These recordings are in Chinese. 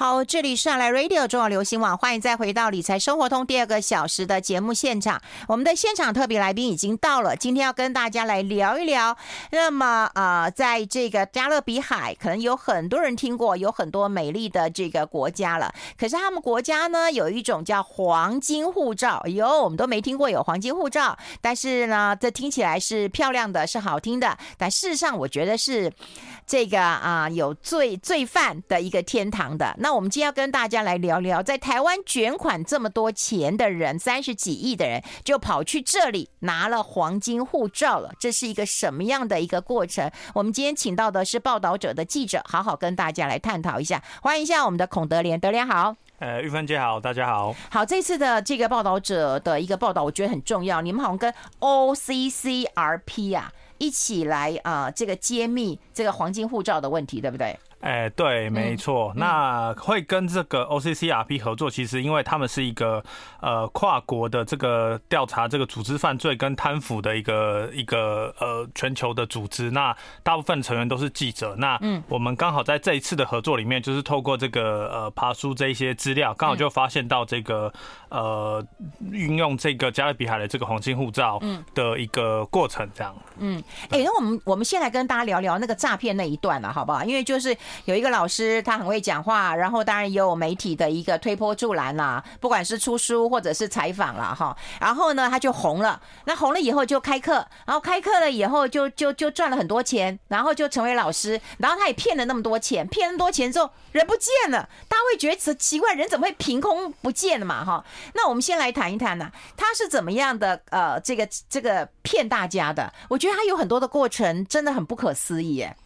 好，这里是来 Radio 中广流行网，欢迎再回到理财生活通第二个小时的节目现场。我们的现场特别来宾已经到了，今天要跟大家来聊一聊。那么，呃，在这个加勒比海，可能有很多人听过，有很多美丽的这个国家了。可是他们国家呢，有一种叫黄金护照，哟，我们都没听过有黄金护照。但是呢，这听起来是漂亮的，是好听的。但事实上，我觉得是 这个啊，有罪罪犯的一个天堂的。那那我们今天要跟大家来聊聊，在台湾卷款这么多钱的人，三十几亿的人，就跑去这里拿了黄金护照了。这是一个什么样的一个过程？我们今天请到的是报道者的记者，好好跟大家来探讨一下。欢迎一下我们的孔德莲，德莲好。呃，玉芬姐好，大家好。好，这次的这个报道者的一个报道，我觉得很重要。你们好像跟 OCCRP 啊一起来啊、这个揭秘这个黄金护照的问题，对不对？哎、欸，对，没错。那会跟这个 OCCRP 合作，其实因为他们是一个呃跨国的这个调查这个组织犯罪跟贪腐的一个一个呃全球的组织。那大部分成员都是记者。那嗯，我们刚好在这一次的合作里面，就是透过这个呃爬书这一些资料，刚好就发现到这个呃运用这个加勒比海的这个黄金护照的一个过程，这样。嗯，哎、欸，那我们我们先来跟大家聊聊那个诈骗那一段了，好不好？因为就是。有一个老师，他很会讲话，然后当然也有媒体的一个推波助澜啦，不管是出书或者是采访啦，哈，然后呢，他就红了。那红了以后就开课，然后开课了以后就就就赚了很多钱，然后就成为老师，然后他也骗了那么多钱，骗那么多钱之后人不见了，大家会觉得奇怪，人怎么会凭空不见了嘛？哈，那我们先来谈一谈呢，他是怎么样的？呃，这个这个骗大家的，我觉得他有很多的过程，真的很不可思议耶。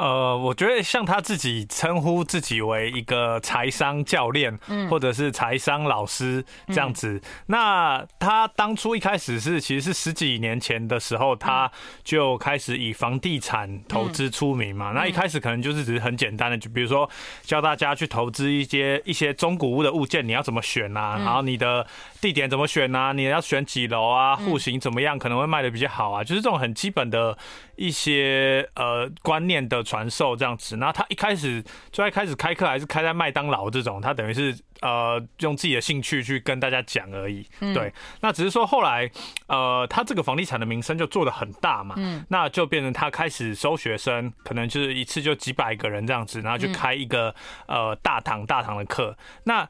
呃，我觉得像他自己称呼自己为一个财商教练，或者是财商老师这样子。那他当初一开始是，其实是十几年前的时候，他就开始以房地产投资出名嘛。那一开始可能就是只是很简单的，就比如说教大家去投资一些一些中古屋的物件，你要怎么选啊？然后你的地点怎么选啊？你要选几楼啊？户型怎么样可能会卖的比较好啊？就是这种很基本的一些呃观念的。传授这样子，那他一开始最开始开课还是开在麦当劳这种，他等于是呃用自己的兴趣去跟大家讲而已。对，那只是说后来呃他这个房地产的名声就做的很大嘛，那就变成他开始收学生，可能就是一次就几百个人这样子，然后就开一个呃大堂大堂的课，那。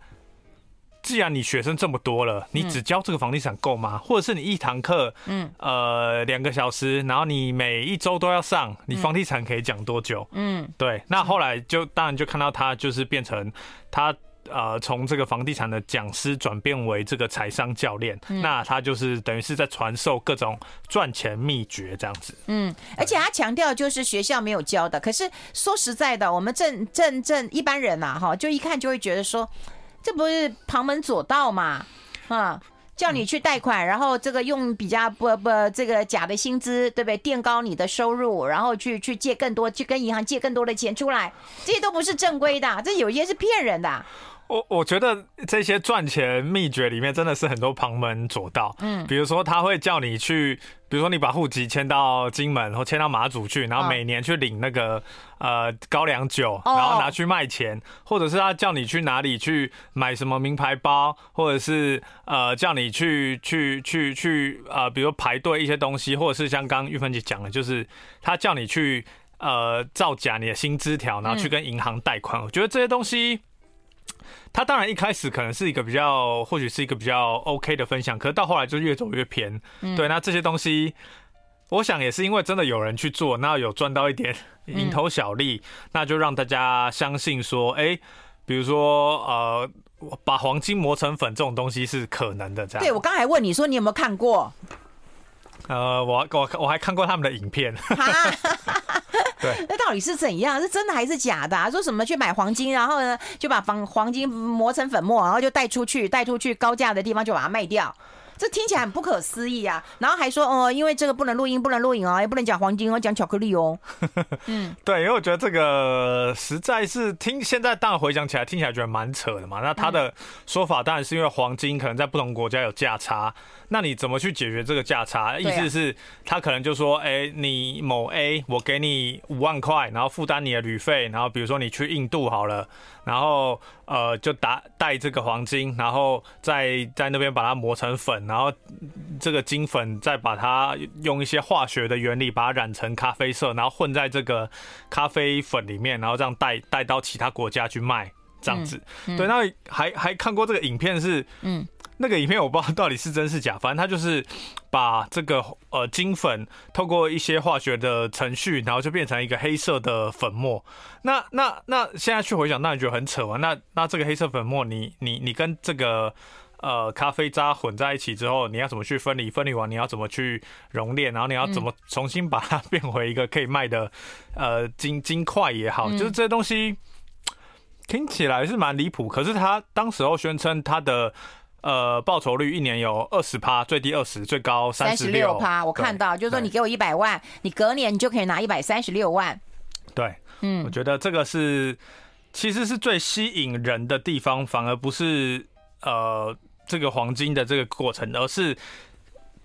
既然你学生这么多了，你只教这个房地产够吗？或者是你一堂课，嗯，呃，两个小时，然后你每一周都要上，你房地产可以讲多久？嗯，对。那后来就当然就看到他就是变成他呃从这个房地产的讲师转变为这个财商教练，那他就是等于是在传授各种赚钱秘诀这样子。嗯，而且他强调就是学校没有教的。可是说实在的，我们正正正一般人呐，哈，就一看就会觉得说。这不是旁门左道嘛？啊，叫你去贷款，然后这个用比较不不这个假的薪资，对不对？垫高你的收入，然后去去借更多，去跟银行借更多的钱出来，这些都不是正规的，这有些是骗人的。我我觉得这些赚钱秘诀里面真的是很多旁门左道，嗯，比如说他会叫你去，比如说你把户籍迁到金门或迁到马祖去，然后每年去领那个呃高粱酒，然后拿去卖钱，或者是他叫你去哪里去买什么名牌包，或者是呃叫你去去去去呃，比如排队一些东西，或者是像刚刚玉芬姐讲的，就是他叫你去呃造假你的薪资条，然后去跟银行贷款，我觉得这些东西。他当然一开始可能是一个比较，或许是一个比较 OK 的分享，可是到后来就越走越偏。嗯、对，那这些东西，我想也是因为真的有人去做，那有赚到一点蝇头小利，嗯、那就让大家相信说，哎、欸，比如说呃，把黄金磨成粉这种东西是可能的。这样。对，我刚才问你说你有没有看过？呃，我我我还看过他们的影片。对，那到底是怎样？是真的还是假的？啊？说什么去买黄金，然后呢就把黄黄金磨成粉末，然后就带出去，带出去高价的地方就把它卖掉。这听起来很不可思议啊！然后还说哦，因为这个不能录音，不能录影哦，也不能讲黄金哦，讲巧克力哦。嗯，对，因为我觉得这个实在是听现在当然回想起来，听起来觉得蛮扯的嘛。那他的说法当然是因为黄金可能在不同国家有价差。那你怎么去解决这个价差？意思是，他可能就说，哎，你某 A，我给你五万块，然后负担你的旅费，然后比如说你去印度好了，然后呃，就打带这个黄金，然后在在那边把它磨成粉，然后这个金粉再把它用一些化学的原理把它染成咖啡色，然后混在这个咖啡粉里面，然后这样带带到其他国家去卖，这样子。嗯嗯、对，那还还看过这个影片是，嗯。那个影片我不知道到底是真是假，反正他就是把这个呃金粉透过一些化学的程序，然后就变成一个黑色的粉末。那那那现在去回想，那你觉得很扯吗？那那这个黑色粉末你，你你你跟这个呃咖啡渣混在一起之后，你要怎么去分离？分离完你要怎么去熔炼？然后你要怎么重新把它变回一个可以卖的呃金金块也好，就是这些东西听起来是蛮离谱。可是他当时候宣称他的。呃，报酬率一年有二十趴，最低二十，最高三十六趴。我看到，就是说你给我一百万，你隔年你就可以拿一百三十六万。对，嗯，我觉得这个是其实是最吸引人的地方，反而不是呃这个黄金的这个过程，而是。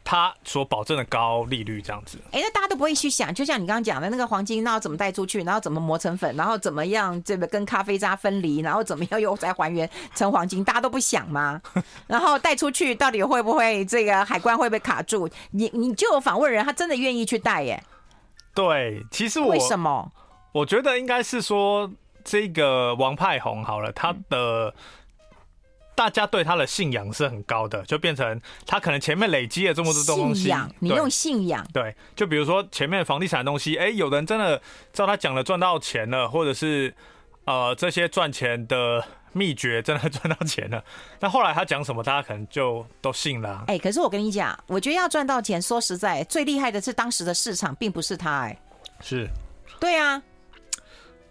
他所保证的高利率这样子，哎，那大家都不会去想，就像你刚刚讲的那个黄金，那要怎么带出去，然后怎么磨成粉，然后怎么样这个跟咖啡渣分离，然后怎么样又再还原成黄金，大家都不想吗？然后带出去到底会不会这个海关会不会卡住？你你就有访问人，他真的愿意去带耶？对，其实我为什么？我觉得应该是说这个王派红好了，他的。大家对他的信仰是很高的，就变成他可能前面累积了这么多东西。信仰，你用信仰。对，就比如说前面房地产的东西，哎，有人真的照他讲的赚到钱了，或者是呃这些赚钱的秘诀真的赚到钱了，那后来他讲什么，大家可能就都信了。哎，可是我跟你讲，我觉得要赚到钱，说实在，最厉害的是当时的市场，并不是他。哎，是，对啊，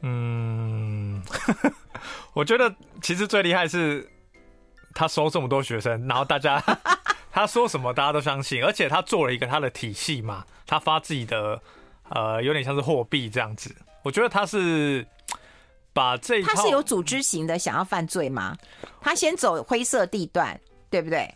嗯，我觉得其实最厉害是。他收这么多学生，然后大家 他说什么大家都相信，而且他做了一个他的体系嘛，他发自己的呃有点像是货币这样子。我觉得他是把这一，他是有组织型的想要犯罪吗？他先走灰色地段，对不对？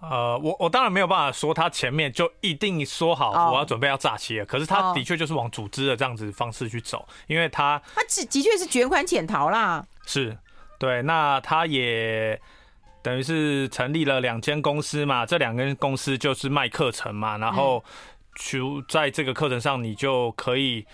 呃，我我当然没有办法说他前面就一定说好我要准备要诈欺了，可是他的确就是往组织的这样子方式去走，因为他他的的确是卷款潜逃啦，是对，那他也。等于是成立了两间公司嘛，这两间公司就是卖课程嘛，然后就在这个课程上，你就可以，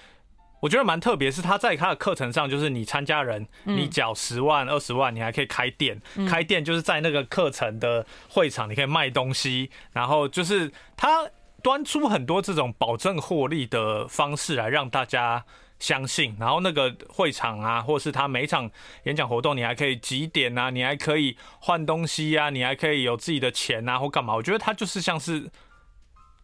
我觉得蛮特别，是他在他的课程上，就是你参加人，你缴十万、二十万，你还可以开店，开店就是在那个课程的会场，你可以卖东西，然后就是他端出很多这种保证获利的方式来让大家。相信，然后那个会场啊，或是他每场演讲活动，你还可以几点啊，你还可以换东西啊，你还可以有自己的钱啊，或干嘛？我觉得他就是像是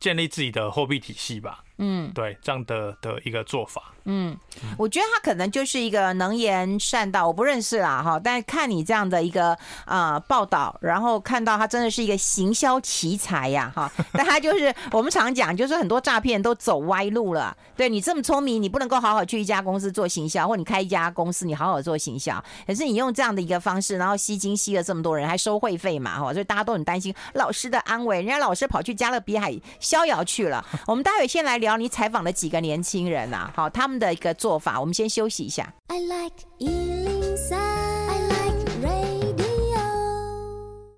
建立自己的货币体系吧。嗯，对，这样的的一个做法。嗯，我觉得他可能就是一个能言善道，我不认识啦哈，但是看你这样的一个啊、呃、报道，然后看到他真的是一个行销奇才呀哈，但他就是我们常讲，就是很多诈骗都走歪路了。对，你这么聪明，你不能够好好去一家公司做行销，或你开一家公司，你好好做行销，可是你用这样的一个方式，然后吸金吸了这么多人，还收会费嘛哈，所以大家都很担心老师的安危，人家老师跑去加勒比海逍遥去了。我们待会先来聊你采访的几个年轻人呐，好，他们的一个做法，我们先休息一下。I like 103, I like radio。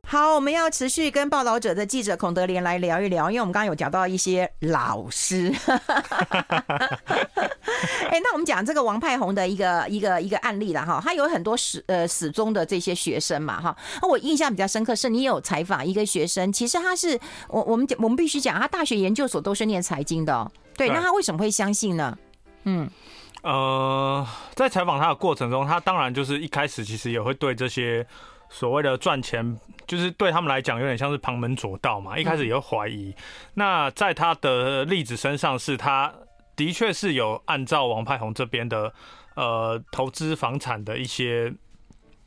好，我们要持续跟报道者的记者孔德连来聊一聊，因为我们刚刚有讲到一些老师。哎、欸，那我们讲这个王派红的一个一个一个案例了哈，他有很多死呃死忠的这些学生嘛哈。那我印象比较深刻是你有采访一个学生，其实他是我我们我们必须讲，他大学研究所都是念财经的、喔，对，那他为什么会相信呢？嗯。呃，在采访他的过程中，他当然就是一开始其实也会对这些所谓的赚钱，就是对他们来讲有点像是旁门左道嘛。一开始也会怀疑。那在他的例子身上，是他的确是有按照王派红这边的呃投资房产的一些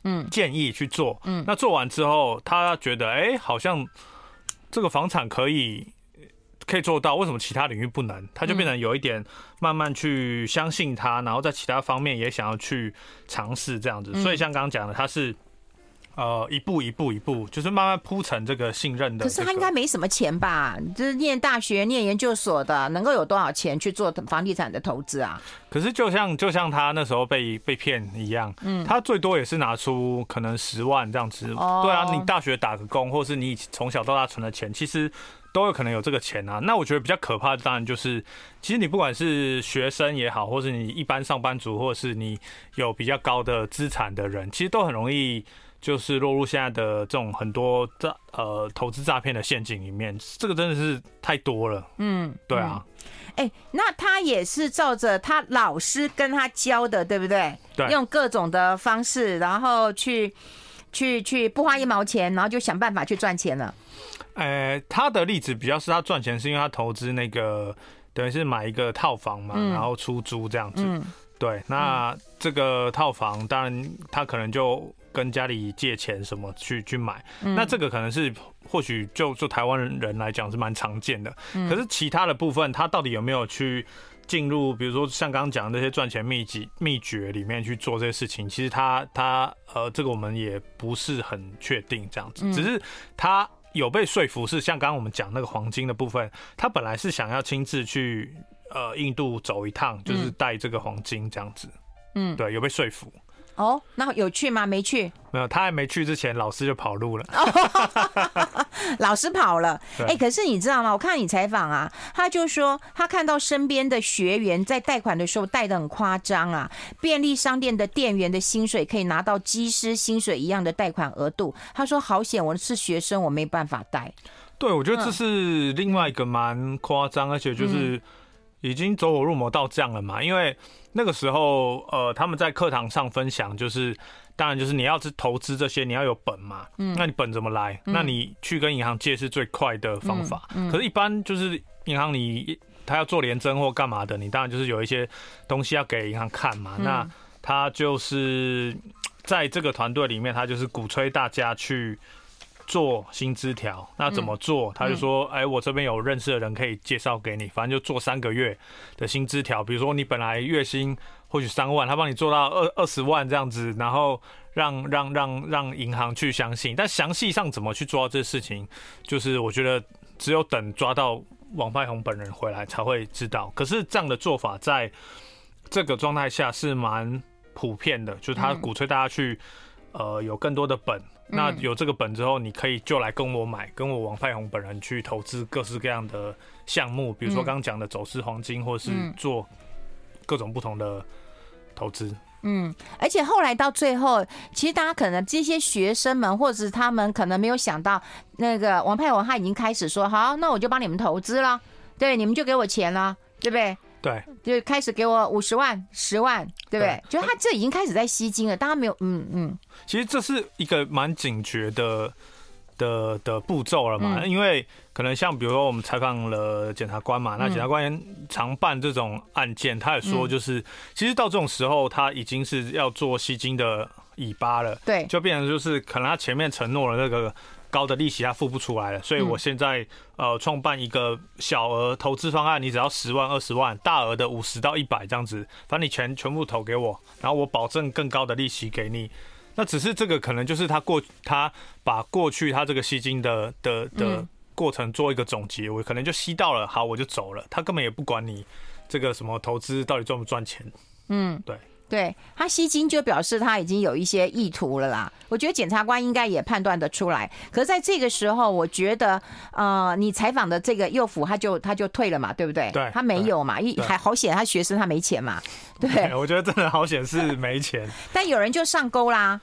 嗯建议去做，嗯，那做完之后，他觉得哎、欸，好像这个房产可以可以做到，为什么其他领域不能？他就变成有一点慢慢去相信他，然后在其他方面也想要去尝试这样子。所以像刚刚讲的，他是。呃，一步一步一步，就是慢慢铺成这个信任的、这个。可是他应该没什么钱吧？就是念大学、念研究所的，能够有多少钱去做房地产的投资啊？可是就像就像他那时候被被骗一样，嗯，他最多也是拿出可能十万这样子。哦，对啊，你大学打个工，或是你从小到大存的钱，其实都有可能有这个钱啊。那我觉得比较可怕的，当然就是，其实你不管是学生也好，或是你一般上班族，或是你有比较高的资产的人，其实都很容易。就是落入现在的这种很多诈呃投资诈骗的陷阱里面，这个真的是太多了。嗯，对啊。哎、欸，那他也是照着他老师跟他教的，对不对？对。用各种的方式，然后去去去不花一毛钱，然后就想办法去赚钱了。哎、欸，他的例子比较是他赚钱是因为他投资那个等于是买一个套房嘛，嗯、然后出租这样子。嗯。对，那这个套房当然他可能就。跟家里借钱什么去去买，那这个可能是或许就就台湾人来讲是蛮常见的。可是其他的部分，他到底有没有去进入，比如说像刚刚讲的那些赚钱秘籍秘诀里面去做这些事情？其实他他呃，这个我们也不是很确定这样子，只是他有被说服，是像刚刚我们讲那个黄金的部分，他本来是想要亲自去呃印度走一趟，就是带这个黄金这样子。嗯，对，有被说服。哦，那有去吗？没去。没有，他还没去之前，老师就跑路了。老师跑了。哎、欸，可是你知道吗？我看你采访啊，他就说他看到身边的学员在贷款的时候贷的很夸张啊，便利商店的店员的薪水可以拿到机师薪水一样的贷款额度。他说好险，我是学生，我没办法贷。对，我觉得这是另外一个蛮夸张，而且就是已经走火入魔到这样了嘛，因为。那个时候，呃，他们在课堂上分享，就是当然就是你要是投资这些，你要有本嘛，嗯，那你本怎么来？嗯、那你去跟银行借是最快的方法。嗯嗯、可是，一般就是银行你他要做联征或干嘛的，你当然就是有一些东西要给银行看嘛。嗯、那他就是在这个团队里面，他就是鼓吹大家去。做薪资条，那怎么做？他就说：“哎，我这边有认识的人可以介绍给你，反正就做三个月的薪资条。比如说你本来月薪或许三万，他帮你做到二二十万这样子，然后让让让让银行去相信。但详细上怎么去做到这事情，就是我觉得只有等抓到王派红本人回来才会知道。可是这样的做法在这个状态下是蛮普遍的，就是他鼓吹大家去呃有更多的本。”那有这个本之后，你可以就来跟我买，跟我王派红本人去投资各式各样的项目，比如说刚刚讲的走私黄金，或是做各种不同的投资。嗯，而且后来到最后，其实大家可能这些学生们，或者是他们可能没有想到，那个王派文他已经开始说，好，那我就帮你们投资了，对，你们就给我钱了，对不对？对，就开始给我五十万、十万，对不对？就他这已经开始在吸金了，大家没有，嗯嗯。其实这是一个蛮警觉的的的步骤了嘛，因为可能像比如说我们采访了检察官嘛，那检察官常办这种案件，他也说就是，其实到这种时候他已经是要做吸金的尾巴了，对，就变成就是可能他前面承诺了那个。高的利息他付不出来了，所以我现在呃创办一个小额投资方案，你只要十万二十万，大额的五十到一百这样子，反正你全全部投给我，然后我保证更高的利息给你。那只是这个可能就是他过他把过去他这个吸金的的的过程做一个总结，我可能就吸到了，好我就走了，他根本也不管你这个什么投资到底赚不赚钱。嗯，对。对，他吸金就表示他已经有一些意图了啦。我觉得检察官应该也判断得出来。可是在这个时候，我觉得呃，你采访的这个幼辅他就他就退了嘛，对不对？对，他没有嘛，一还好险，他学生他没钱嘛。对，对我觉得真的好险是没钱。但有人就上钩啦。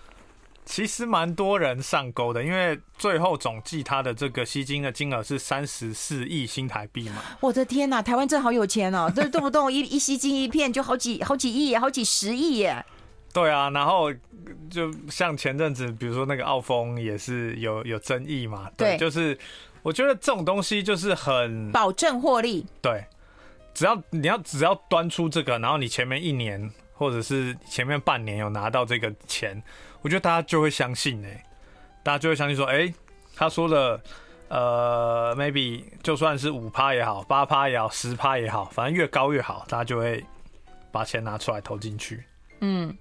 其实蛮多人上钩的，因为最后总计他的这个吸金的金额是三十四亿新台币嘛。我的天哪，台湾真好有钱哦！这动不动一一吸金一片就好几好几亿，好几十亿耶。对啊，然后就像前阵子，比如说那个澳丰也是有有争议嘛。对，对就是我觉得这种东西就是很保证获利。对。只要你要只要端出这个，然后你前面一年或者是前面半年有拿到这个钱，我觉得大家就会相信呢、大家就会相信说，哎、他说的，呃，maybe 就算是五趴也好，八趴也好，十趴也好，反正越高越好，大家就会把钱拿出来投进去。嗯，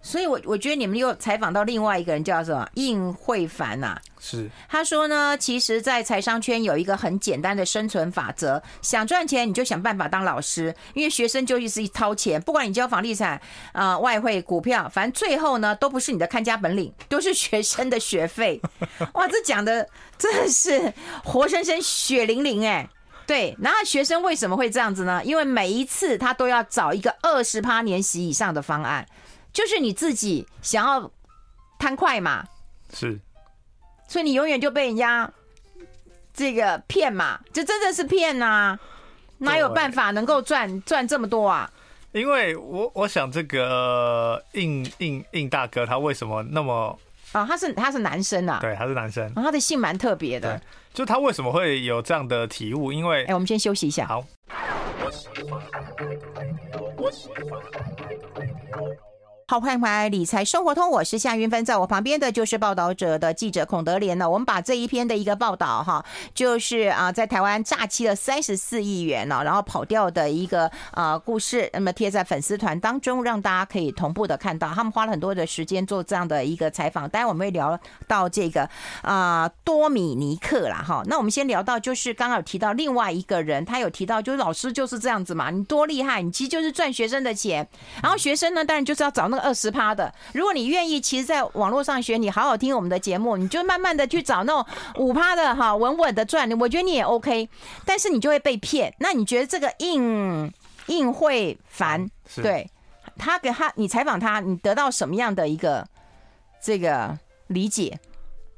所以我，我我觉得你们又采访到另外一个人，叫什么应慧凡呐？是，他说呢，其实，在财商圈有一个很简单的生存法则：想赚钱，你就想办法当老师，因为学生就是一掏钱，不管你教房地产、啊、呃、外汇、股票，反正最后呢，都不是你的看家本领，都是学生的学费。哇，这讲的真的是活生生、血淋淋哎！对，然后学生为什么会这样子呢？因为每一次他都要找一个二十趴年息以上的方案。就是你自己想要贪快嘛，是，所以你永远就被人家这个骗嘛，这真的是骗呐、啊，哪有办法能够赚赚这么多啊？因为我我想这个应应应大哥他为什么那么啊？他是他是男生啊，对，他是男生，他的姓蛮特别的，就他为什么会有这样的体悟？因为哎，我们先休息一下，好。好，欢迎回来理财生活通，我是夏云芬，在我旁边的就是报道者的记者孔德莲呢。我们把这一篇的一个报道哈，就是啊，在台湾诈欺了三十四亿元呢，然后跑掉的一个啊故事，那么贴在粉丝团当中，让大家可以同步的看到。他们花了很多的时间做这样的一个采访，待会我们会聊到这个啊多米尼克啦哈。那我们先聊到就是刚刚有提到另外一个人，他有提到就是老师就是这样子嘛，你多厉害，你其实就是赚学生的钱，然后学生呢当然就是要找那个。二十趴的，如果你愿意，其实，在网络上学，你好好听我们的节目，你就慢慢的去找那种五趴的哈，稳稳的赚。我觉得你也 OK，但是你就会被骗。那你觉得这个应应会凡，对他给他，你采访他，你得到什么样的一个这个理解？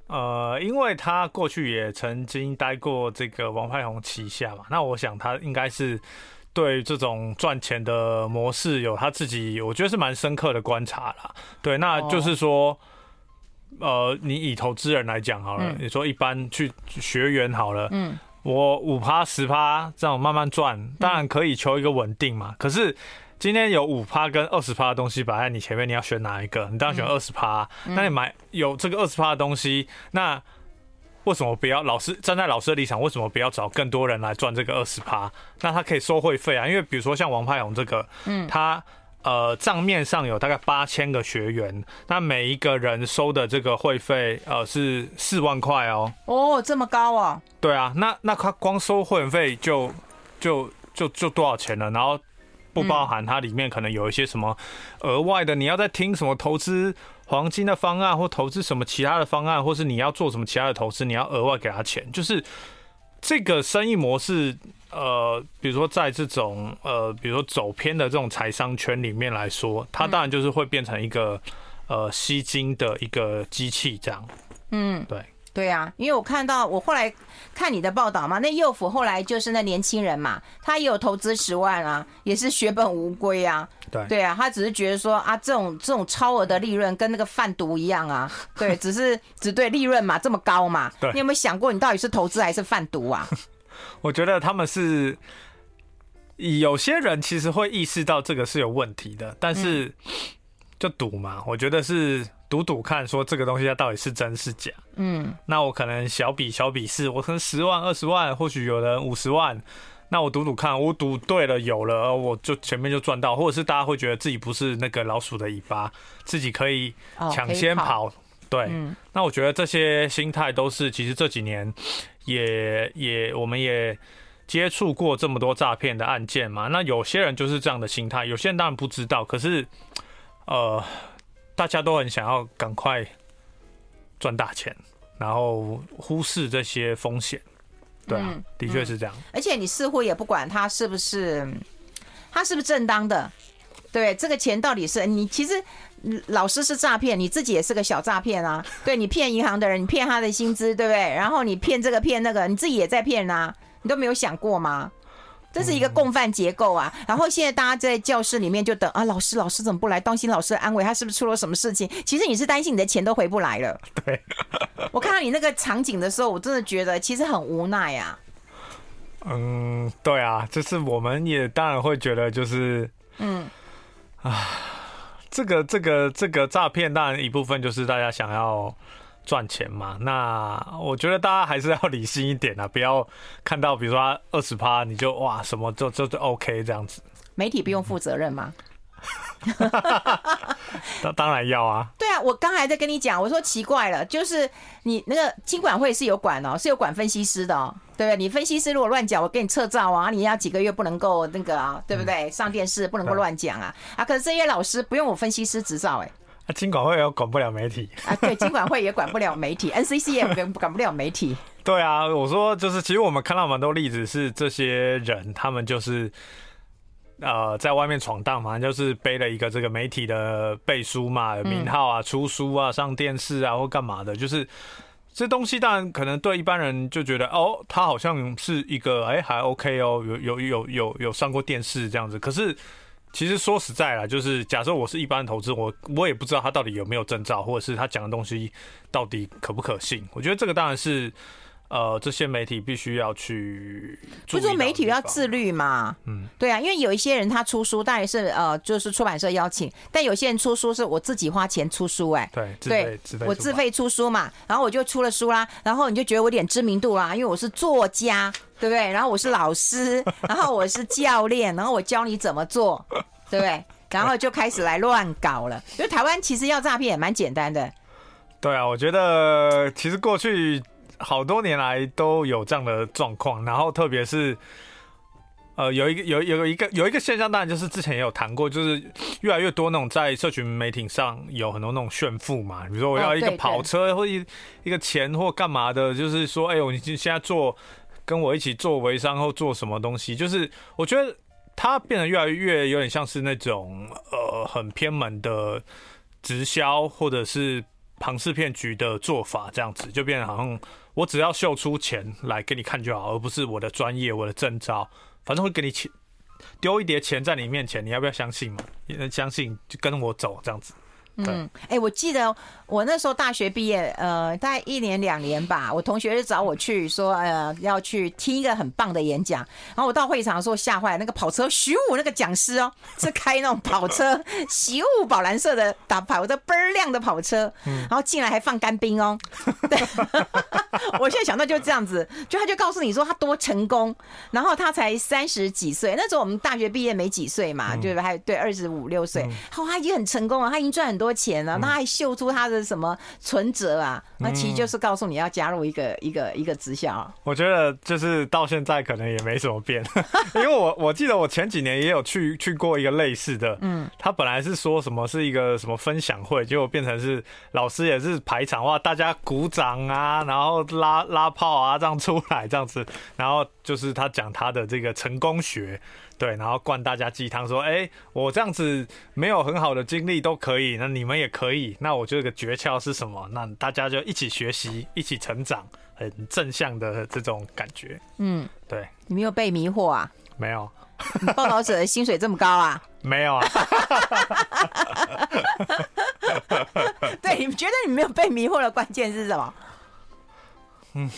呃，因为他过去也曾经待过这个王派红旗下嘛，那我想他应该是。对这种赚钱的模式有他自己，我觉得是蛮深刻的观察啦。对，那就是说，呃，你以投资人来讲好了，你说一般去学员好了，嗯，我五趴十趴这样慢慢赚，当然可以求一个稳定嘛。可是今天有五趴跟二十趴的东西摆在你前面，你要选哪一个？你当然选二十趴。那你买有这个二十趴的东西，那。为什么不要老师站在老师的立场？为什么不要找更多人来赚这个二十趴？那他可以收会费啊，因为比如说像王派宏这个，嗯，他呃账面上有大概八千个学员，那每一个人收的这个会费呃是四万块哦。哦，这么高啊？对啊，那那他光收会员费就就就就多少钱了？然后不包含它里面可能有一些什么额外的，你要在听什么投资。黄金的方案，或投资什么其他的方案，或是你要做什么其他的投资，你要额外给他钱，就是这个生意模式。呃，比如说在这种呃，比如说走偏的这种财商圈里面来说，它当然就是会变成一个呃吸金的一个机器这样。嗯，对。对啊，因为我看到我后来看你的报道嘛，那幼福后来就是那年轻人嘛，他也有投资十万啊，也是血本无归啊。对对啊，他只是觉得说啊，这种这种超额的利润跟那个贩毒一样啊。对，只是只对利润嘛这么高嘛。对，你有没有想过你到底是投资还是贩毒啊？我觉得他们是有些人其实会意识到这个是有问题的，但是就赌嘛，我觉得是。赌赌看，说这个东西它到底是真是假？嗯，那我可能小比小比试，我可能十万二十万，或许有人五十万，那我赌赌看，我赌对了有了，我就前面就赚到，或者是大家会觉得自己不是那个老鼠的尾巴，自己可以抢先跑，哦、跑对。嗯、那我觉得这些心态都是，其实这几年也也我们也接触过这么多诈骗的案件嘛，那有些人就是这样的心态，有些人当然不知道，可是呃。大家都很想要赶快赚大钱，然后忽视这些风险。对啊，嗯、的确是这样、嗯。而且你似乎也不管他是不是，他是不是正当的？对，这个钱到底是你？其实老师是诈骗，你自己也是个小诈骗啊。对，你骗银行的人，你骗他的薪资，对不对？然后你骗这个骗那个，你自己也在骗啊，你都没有想过吗？这是一个共犯结构啊，然后现在大家在教室里面就等啊，老师老师怎么不来？担心老师的安危，他是不是出了什么事情？其实你是担心你的钱都回不来了。对，我看到你那个场景的时候，我真的觉得其实很无奈啊。嗯，对啊，就是我们也当然会觉得就是，嗯，啊，这个这个这个诈骗当然一部分就是大家想要赚钱嘛。那我觉得大家还是要理性一点啊，不要看到比如说二十趴你就哇什么就就就 OK 这样子。媒体不用负责任吗？当当然要啊！对啊，我刚才在跟你讲，我说奇怪了，就是你那个金管会是有管哦，是有管分析师的哦，对不对？你分析师如果乱讲，我给你撤照啊，你要几个月不能够那个啊，对不对？上电视不能够乱讲啊啊！可是这些老师不用我分析师执照哎，啊，金管会也管不了媒体啊，对，金管会也管不了媒体，NCC 也管管不了媒体。对啊，我说就是，其实我们看到蛮多例子，是这些人他们就是。呃，在外面闯荡嘛，就是背了一个这个媒体的背书嘛，有名号啊，出书啊，上电视啊，或干嘛的，就是这东西，当然可能对一般人就觉得，哦，他好像是一个，哎，还 OK 哦，有有有有有上过电视这样子。可是其实说实在啦，就是假设我是一般投资，我我也不知道他到底有没有证照，或者是他讲的东西到底可不可信。我觉得这个当然是。呃，这些媒体必须要去，不是说媒体要自律嘛？嗯，对啊，因为有一些人他出书，当然是呃，就是出版社邀请，但有些人出书是我自己花钱出书，哎，对，对，我自费出书嘛，然后我就出了书啦，然后你就觉得我有点知名度啦，因为我是作家，对不对？然后我是老师，然后我是教练，然后我教你怎么做，对不对？然后就开始来乱搞了。因为台湾其实要诈骗也蛮简单的。对啊，我觉得其实过去。好多年来都有这样的状况，然后特别是，呃，有一个有有一个有一个现象，当然就是之前也有谈过，就是越来越多那种在社群媒体上有很多那种炫富嘛，比如说我要一个跑车或一一个钱或干嘛的，就是说，哎呦，你现在做跟我一起做微商或做什么东西，就是我觉得它变得越来越有点像是那种呃很偏门的直销或者是庞氏骗局的做法，这样子就变得好像。我只要秀出钱来给你看就好，而不是我的专业、我的证照，反正会给你钱，丢一叠钱在你面前，你要不要相信嘛？你能相信就跟我走这样子。嗯，哎、我记得我那时候大学毕业，呃，大概一年两年吧，我同学就找我去说，呃，要去听一个很棒的演讲。然后我到会场的时候吓坏了，那个跑车徐武那个讲师哦，是开那种跑车，徐武宝蓝色的打跑的倍儿亮的跑车，然后进来还放干冰哦。对，我现在想到就是这样子，就他就告诉你说他多成功，然后他才三十几岁，那时候我们大学毕业没几岁嘛，对吧？还对二十五六岁，好，他已经很成功了，他已经赚很多。钱了？他还秀出他的什么存折啊？那其实就是告诉你要加入一个一个一个直销。我觉得就是到现在可能也没什么变，因为我我记得我前几年也有去去过一个类似的，嗯，他本来是说什么是一个什么分享会，结果变成是老师也是排场哇，大家鼓掌啊，然后拉拉炮啊这样出来这样子，然后就是他讲他的这个成功学。对，然后灌大家鸡汤，说：“哎，我这样子没有很好的经历都可以，那你们也可以。那我这个诀窍是什么？那大家就一起学习，一起成长，很正向的这种感觉。嗯，对，你没有被迷惑啊？没有。报道者的薪水这么高啊？没有啊。对，你觉得你没有被迷惑的关键是什么？嗯。”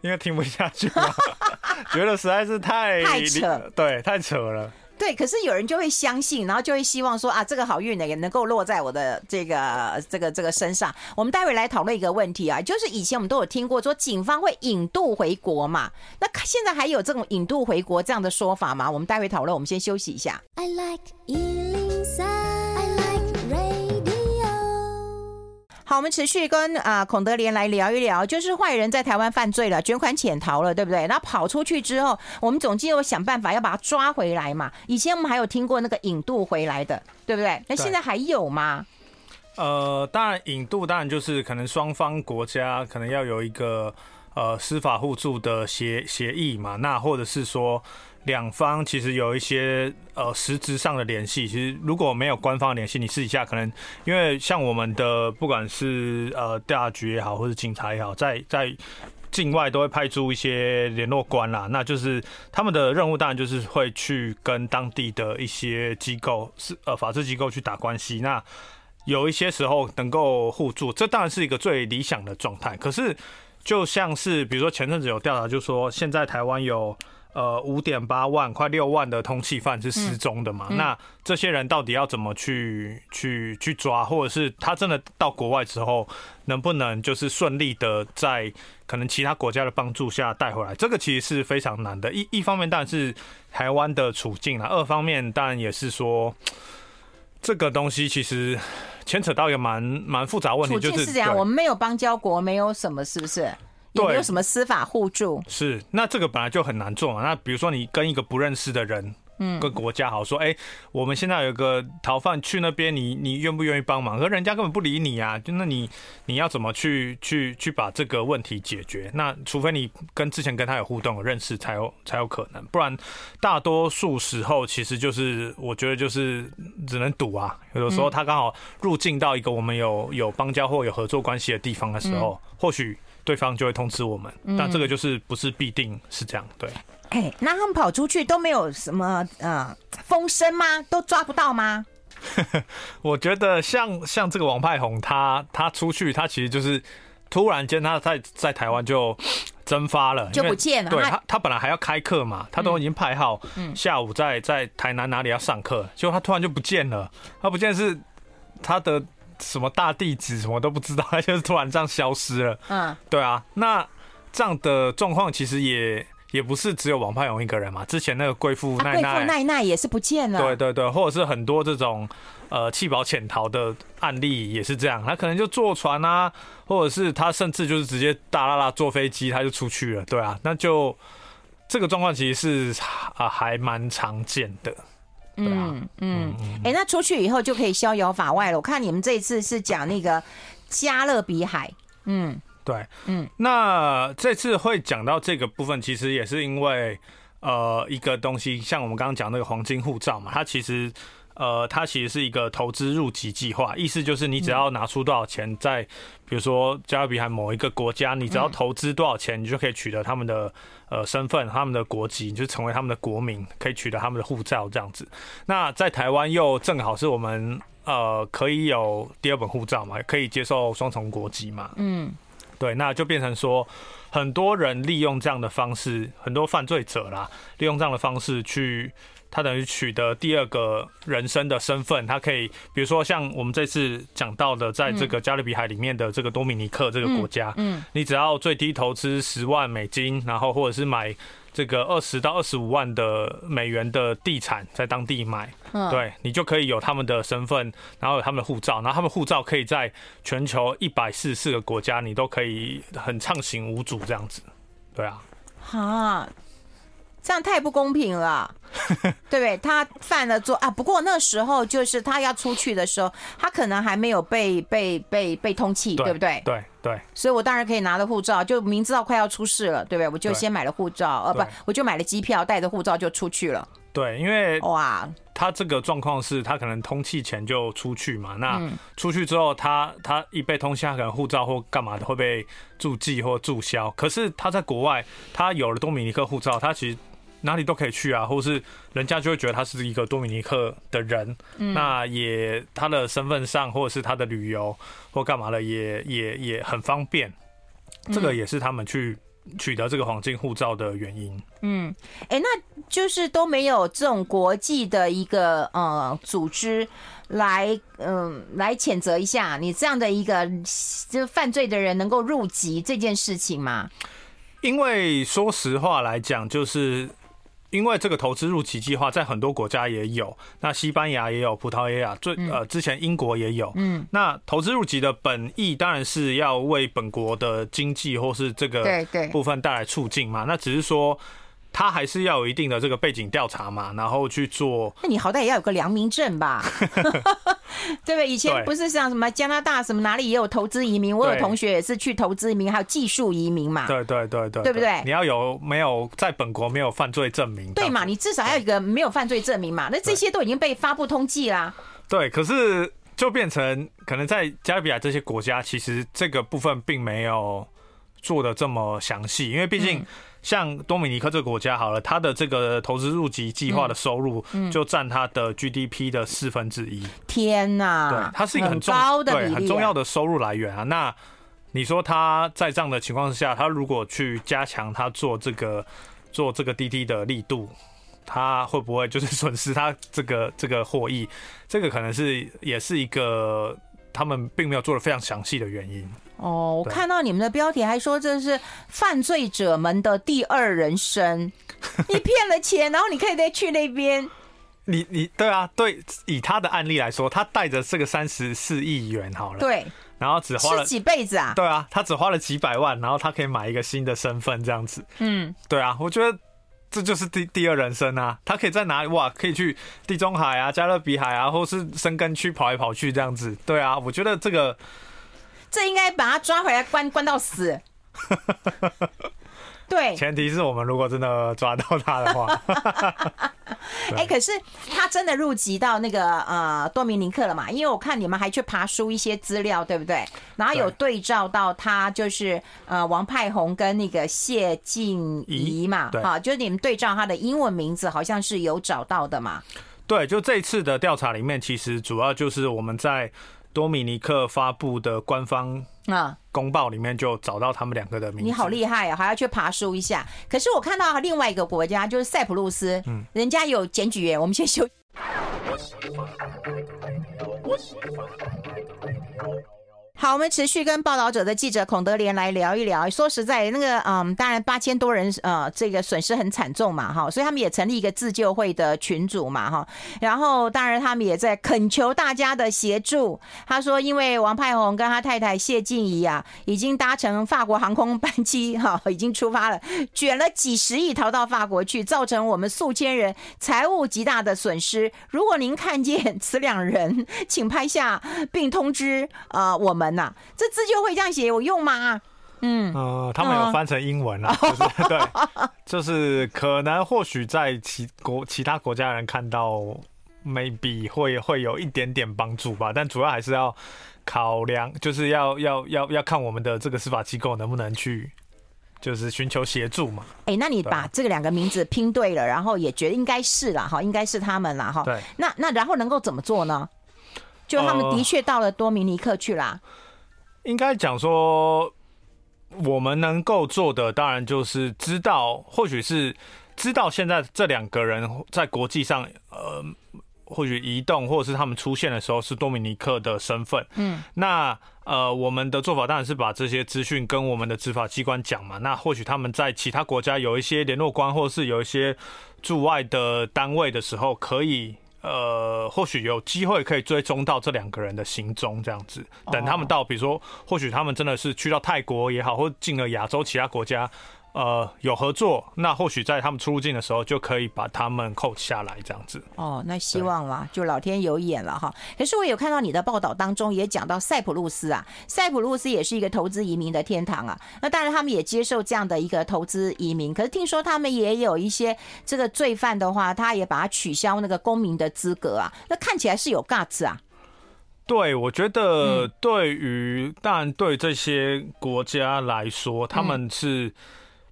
因为听不下去了，觉得实在是太太扯，对，太扯了。对，可是有人就会相信，然后就会希望说啊，这个好运呢也能够落在我的这个这个这个身上。我们待会来讨论一个问题啊，就是以前我们都有听过说警方会引渡回国嘛，那现在还有这种引渡回国这样的说法吗？我们待会讨论，我们先休息一下。I like 好，我们持续跟啊、呃、孔德连来聊一聊，就是坏人在台湾犯罪了，卷款潜逃了，对不对？那跑出去之后，我们总计有想办法要把他抓回来嘛。以前我们还有听过那个引渡回来的，对不对？那现在还有吗？呃，当然引渡当然就是可能双方国家可能要有一个呃司法互助的协协议嘛，那或者是说。两方其实有一些呃实质上的联系，其实如果没有官方联系，你私底下可能因为像我们的不管是呃调查局也好，或者警察也好，在在境外都会派出一些联络官啦，那就是他们的任务当然就是会去跟当地的一些机构是呃法制机构去打关系，那有一些时候能够互助，这当然是一个最理想的状态，可是。就像是比如说前阵子有调查，就说现在台湾有。呃，五点八万，快六万的通缉犯是失踪的嘛？嗯嗯、那这些人到底要怎么去去去抓，或者是他真的到国外之后，能不能就是顺利的在可能其他国家的帮助下带回来？这个其实是非常难的。一一方面当然是台湾的处境啦，二方面当然也是说这个东西其实牵扯到一个蛮蛮复杂问题，就是是这样，我们没有邦交国，没有什么，是不是？也没有什么司法互助，是那这个本来就很难做嘛。那比如说你跟一个不认识的人，嗯，跟国家好说，哎，我们现在有一个逃犯去那边，你你愿不愿意帮忙？可人家根本不理你啊，就那你你要怎么去去去把这个问题解决？那除非你跟之前跟他有互动、有认识，才有才有可能，不然大多数时候其实就是我觉得就是只能赌啊。有的时候他刚好入境到一个我们有有邦交或有合作关系的地方的时候，或许。对方就会通知我们，但这个就是不是必定是这样，对。哎、欸，那他们跑出去都没有什么呃风声吗？都抓不到吗？我觉得像像这个王派红，他他出去，他其实就是突然间他在在台湾就蒸发了，就不见了。对他他本来还要开课嘛，他都已经排好，下午在在台南哪里要上课，结果他突然就不见了。他不见是他的。什么大地址什么都不知道，他就是突然这样消失了。嗯，对啊，那这样的状况其实也也不是只有王派勇一个人嘛。之前那个贵妇奈奈，贵妇奈奈也是不见了。对对对，或者是很多这种呃弃保潜逃的案例也是这样，他可能就坐船啊，或者是他甚至就是直接大啦啦坐飞机他就出去了。对啊，那就这个状况其实是啊还蛮常见的。嗯嗯，哎、欸，那出去以后就可以逍遥法外了。我看你们这一次是讲那个加勒比海，嗯，对，嗯，那这次会讲到这个部分，其实也是因为呃一个东西，像我们刚刚讲那个黄金护照嘛，它其实。呃，它其实是一个投资入籍计划，意思就是你只要拿出多少钱，在比如说加勒比海某一个国家，你只要投资多少钱，你就可以取得他们的呃身份、他们的国籍，你就成为他们的国民，可以取得他们的护照这样子。那在台湾又正好是我们呃可以有第二本护照嘛，可以接受双重国籍嘛。嗯，对，那就变成说很多人利用这样的方式，很多犯罪者啦，利用这样的方式去。他等于取得第二个人生的身份，他可以，比如说像我们这次讲到的，在这个加勒比海里面的这个多米尼克这个国家，嗯，你只要最低投资十万美金，然后或者是买这个二十到二十五万的美元的地产，在当地买，对，你就可以有他们的身份，然后有他们的护照，然后他们护照可以在全球一百四十四个国家，你都可以很畅行无阻这样子，对啊，好。这样太不公平了，对不对？他犯了错啊，不过那时候就是他要出去的时候，他可能还没有被被被被通缉，对不对？对对。所以我当然可以拿着护照，就明知道快要出事了，对不对？我就先买了护照，呃，不，我就买了机票，带着护照就出去了。对，因为哇，他这个状况是他可能通气前就出去嘛，那出去之后他，他他一被通缉，他可能护照或干嘛的会被注记或注销。可是他在国外，他有了多米尼克护照，他其实。哪里都可以去啊，或是人家就会觉得他是一个多米尼克的人，嗯、那也他的身份上或者是他的旅游或干嘛的也也也很方便，这个也是他们去取得这个黄金护照的原因。嗯，哎、欸，那就是都没有这种国际的一个呃组织来嗯、呃、来谴责一下你这样的一个就犯罪的人能够入籍这件事情吗？因为说实话来讲，就是。因为这个投资入籍计划在很多国家也有，那西班牙也有，葡萄牙最呃之前英国也有。嗯，那投资入籍的本意当然是要为本国的经济或是这个部分带来促进嘛。那只是说。他还是要有一定的这个背景调查嘛，然后去做。那你好歹也要有个良民证吧，对不对？以前不是像什么加拿大什么哪里也有投资移民，我有同学也是去投资移民，还有技术移民嘛。对对对对，对不对？你要有没有在本国没有犯罪证明？对嘛？你至少要有一个没有犯罪证明嘛。那这些都已经被发布通缉啦。对，可是就变成可能在加勒比海这些国家，其实这个部分并没有做的这么详细，因为毕竟。像多米尼克这个国家好了，它的这个投资入籍计划的收入就占它的 GDP 的四分之一。天哪！对，它是一个很重要的、对很重要的收入来源啊。那你说他在这样的情况之下，他如果去加强他做这个做这个滴滴的力度，他会不会就是损失他这个这个获益？这个可能是也是一个他们并没有做的非常详细的原因。哦，我看到你们的标题还说这是犯罪者们的第二人生，你骗了钱，然后你可以再去那边。你你对啊，对，以他的案例来说，他带着这个三十四亿元好了，对，然后只花了几辈子啊？对啊，他只花了几百万，然后他可以买一个新的身份这样子。嗯，对啊，我觉得这就是第第二人生啊，他可以在哪里哇？可以去地中海啊、加勒比海啊，或是深根区跑来跑去这样子。对啊，我觉得这个这应该把他抓回来关关到死。对，前提是我们如果真的抓到他的话。哎、欸，可是他真的入籍到那个呃多米尼克了嘛？因为我看你们还去爬书一些资料，对不对？然后有对照到他就是呃王派红跟那个谢静怡嘛，啊，就是你们对照他的英文名字，好像是有找到的嘛？对，就这次的调查里面，其实主要就是我们在多米尼克发布的官方啊公报里面就找到他们两个的名字。你好厉害啊，还要去爬书一下。可是我看到另外一个国家就是塞浦路斯，嗯，人家有检举员。我们先休。好，我们持续跟报道者的记者孔德连来聊一聊。说实在，那个嗯，当然八千多人呃，这个损失很惨重嘛，哈，所以他们也成立一个自救会的群组嘛，哈。然后当然他们也在恳求大家的协助。他说，因为王派红跟他太太谢静怡啊，已经搭乘法国航空班机哈，已经出发了，卷了几十亿逃到法国去，造成我们数千人财务极大的损失。如果您看见此两人，请拍下并通知呃我们。呐，这字就会这样写有用吗？嗯，呃，他们有翻成英文了，就是对，就是可能或许在其国其他国家人看到，maybe 会会有一点点帮助吧，但主要还是要考量，就是要要要要看我们的这个司法机构能不能去，就是寻求协助嘛。哎、欸，那你把这个两个名字拼对了，然后也觉得应该是了哈，应该是他们了哈。对，那那然后能够怎么做呢？就他们的确到了多米尼克去啦。呃、应该讲说，我们能够做的，当然就是知道，或许是知道现在这两个人在国际上，呃，或许移动，或者是他们出现的时候是多米尼克的身份。嗯，那呃，我们的做法当然是把这些资讯跟我们的执法机关讲嘛。那或许他们在其他国家有一些联络官，或是有一些驻外的单位的时候，可以。呃，或许有机会可以追踪到这两个人的行踪，这样子，等他们到，比如说，或许他们真的是去到泰国也好，或进了亚洲其他国家。呃，有合作，那或许在他们出入境的时候就可以把他们扣下来，这样子。哦，那希望啦，就老天有眼了哈。可是我有看到你的报道当中也讲到塞浦路斯啊，塞浦路斯也是一个投资移民的天堂啊。那当然他们也接受这样的一个投资移民，可是听说他们也有一些这个罪犯的话，他也把它取消那个公民的资格啊。那看起来是有 guts 啊。对，我觉得对于、嗯、当然对这些国家来说，他们是。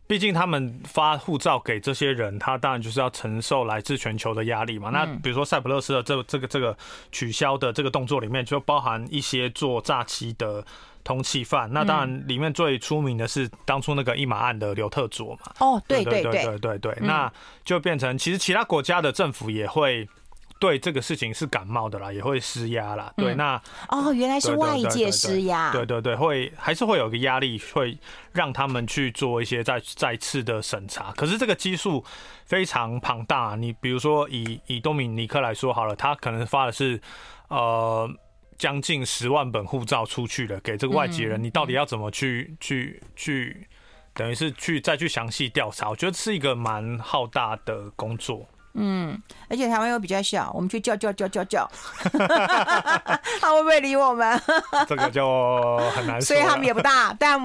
毕竟他们发护照给这些人，他当然就是要承受来自全球的压力嘛。那比如说塞浦路斯的这这个这个取消的这个动作里面，就包含一些做诈欺的通缉犯。那当然里面最出名的是当初那个一马案的刘特佐嘛。哦，对对对对对对，那就变成其实其他国家的政府也会。对这个事情是感冒的啦，也会施压啦。对，那哦，原来是外界施压。对对对，会还是会有个压力，会让他们去做一些再再次的审查。可是这个基数非常庞大。你比如说以以多米尼克来说好了，他可能发的是呃将近十万本护照出去了，给这个外籍人，你到底要怎么去去去，等于是去再去详细调查？我觉得是一个蛮浩大的工作。嗯，而且台湾又比较小，我们去叫叫叫叫叫，他会不会理我们？这个就很难说。所以他们也不大，但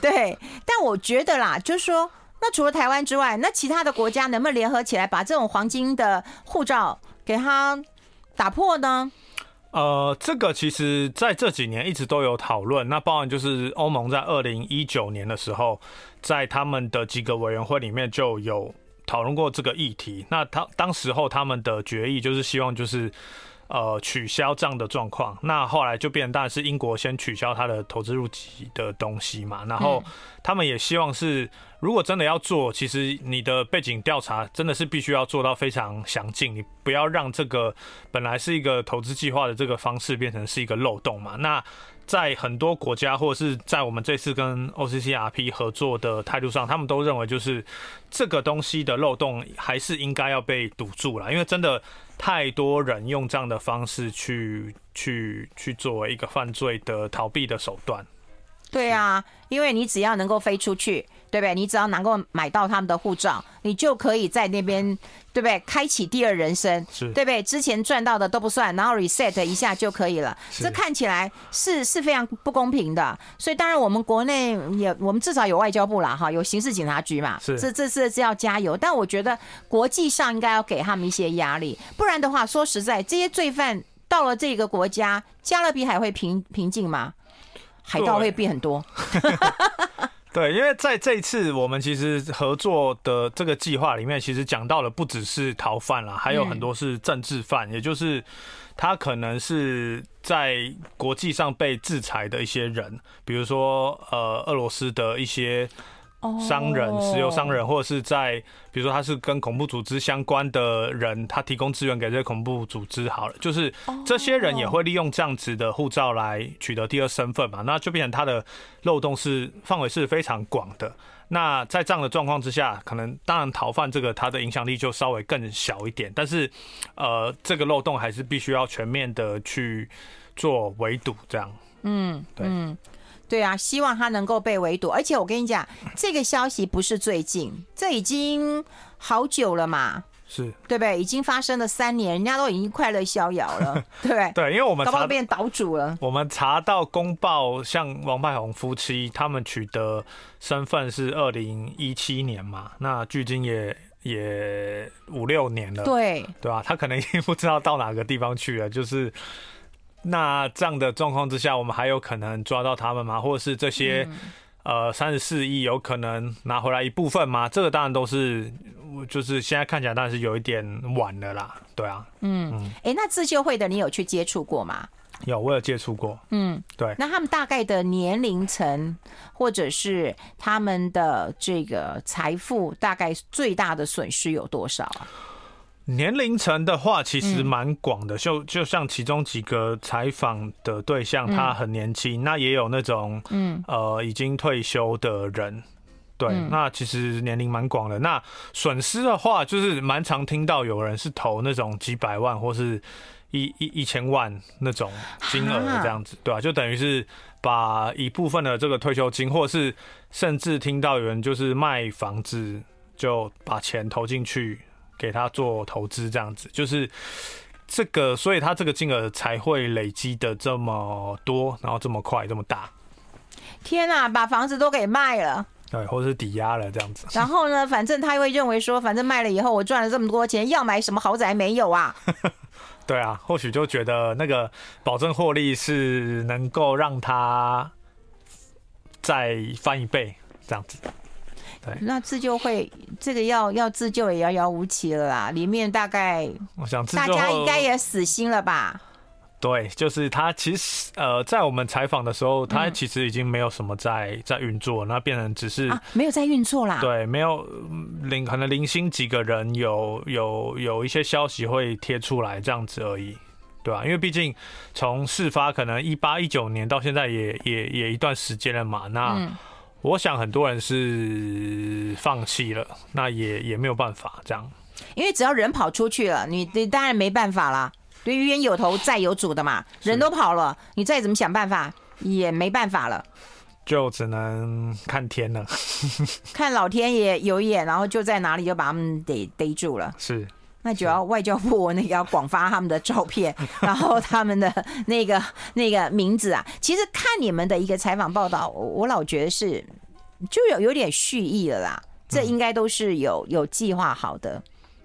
对，但我觉得啦，就是说，那除了台湾之外，那其他的国家能不能联合起来，把这种黄金的护照给他打破呢？呃，这个其实在这几年一直都有讨论，那包含就是欧盟在二零一九年的时候，在他们的几个委员会里面就有。讨论过这个议题，那他当时候他们的决议就是希望就是，呃取消这样的状况。那后来就变成当然是英国先取消他的投资入籍的东西嘛，然后他们也希望是。如果真的要做，其实你的背景调查真的是必须要做到非常详尽，你不要让这个本来是一个投资计划的这个方式变成是一个漏洞嘛。那在很多国家或者是在我们这次跟 OCCRP 合作的态度上，他们都认为就是这个东西的漏洞还是应该要被堵住了，因为真的太多人用这样的方式去去去作为一个犯罪的逃避的手段。对啊，因为你只要能够飞出去。对不对？你只要能够买到他们的护照，你就可以在那边，对不对？开启第二人生，对不对？之前赚到的都不算，然后 reset 一下就可以了。这看起来是是非常不公平的。所以当然我们国内也，我们至少有外交部啦，哈，有刑事警察局嘛。是，这这是是要加油。但我觉得国际上应该要给他们一些压力，不然的话，说实在，这些罪犯到了这个国家，加勒比海会平平静吗？海盗会变很多。对，因为在这一次我们其实合作的这个计划里面，其实讲到了不只是逃犯啦，还有很多是政治犯，也就是他可能是在国际上被制裁的一些人，比如说呃俄罗斯的一些。商人、石油商人，或者是在比如说他是跟恐怖组织相关的人，他提供资源给这些恐怖组织，好了，就是这些人也会利用这样子的护照来取得第二身份嘛，那就变成他的漏洞是范围是非常广的。那在这样的状况之下，可能当然逃犯这个他的影响力就稍微更小一点，但是呃，这个漏洞还是必须要全面的去做围堵，这样。嗯，对。对啊，希望他能够被围堵。而且我跟你讲，这个消息不是最近，这已经好久了嘛，是对不对？已经发生了三年，人家都已经快乐逍遥了，对不对？对，因为我们查变岛主了。我们查到公报，像王派红夫妻他们取得身份是二零一七年嘛，那距今也也五六年了，对对吧？他可能已经不知道到哪个地方去了，就是。那这样的状况之下，我们还有可能抓到他们吗？或者是这些呃三十四亿有可能拿回来一部分吗？这个当然都是，就是现在看起来当然是有一点晚了啦。对啊，嗯嗯，哎、欸，那自救会的你有去接触过吗？有，我有接触过。嗯，对。那他们大概的年龄层，或者是他们的这个财富，大概最大的损失有多少啊？年龄层的话，其实蛮广的，就就像其中几个采访的对象，他很年轻，那也有那种，嗯，呃，已经退休的人，对，那其实年龄蛮广的。那损失的话，就是蛮常听到有人是投那种几百万或是一一一千万那种金额这样子，对吧？就等于是把一部分的这个退休金，或是甚至听到有人就是卖房子，就把钱投进去。给他做投资这样子，就是这个，所以他这个金额才会累积的这么多，然后这么快，这么大。天哪，把房子都给卖了，对，或者是抵押了这样子。然后呢，反正他会认为说，反正卖了以后，我赚了这么多钱，要买什么豪宅没有啊？对啊，或许就觉得那个保证获利是能够让他再翻一倍这样子。对，那自救会这个要要自救也遥遥无期了啦，里面大概我想大家应该也死心了吧？对，就是他其实呃，在我们采访的时候，他其实已经没有什么在在运作，那变成只是啊，没有在运作啦。对，没有零可能零星几个人有有有一些消息会贴出来这样子而已，对吧？因为毕竟从事发可能一八一九年到现在也也也一段时间了嘛，那。嗯我想很多人是放弃了，那也也没有办法这样。因为只要人跑出去了，你你当然没办法啦。对，冤有头债有主的嘛，人都跑了，你再怎么想办法也没办法了，就只能看天了，看老天爷有眼，然后就在哪里就把他们逮逮住了。是。那就要外交部那个要广发他们的照片，然后他们的那个那个名字啊。其实看你们的一个采访报道，我老觉得是就有有点蓄意了啦。这应该都是有有计划好的。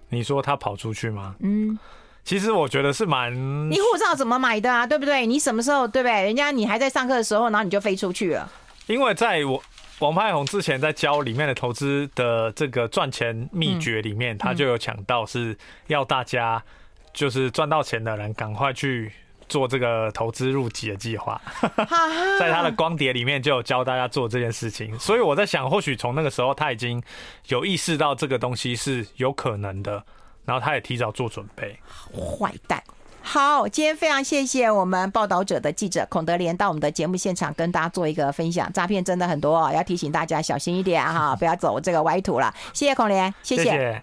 你说他跑出去吗？嗯，其实我觉得是蛮……你护照怎么买的啊？对不对？你什么时候对不对？人家你还在上课的时候，然后你就飞出去了。因为在我。王派红之前在教里面的投资的这个赚钱秘诀里面，他就有讲到是要大家就是赚到钱的人赶快去做这个投资入籍的计划。在他的光碟里面就有教大家做这件事情，所以我在想，或许从那个时候他已经有意识到这个东西是有可能的，然后他也提早做准备。坏蛋。好，今天非常谢谢我们报道者的记者孔德莲到我们的节目现场跟大家做一个分享。诈骗真的很多，要提醒大家小心一点哈，不要走这个歪途了。谢谢孔莲，谢谢。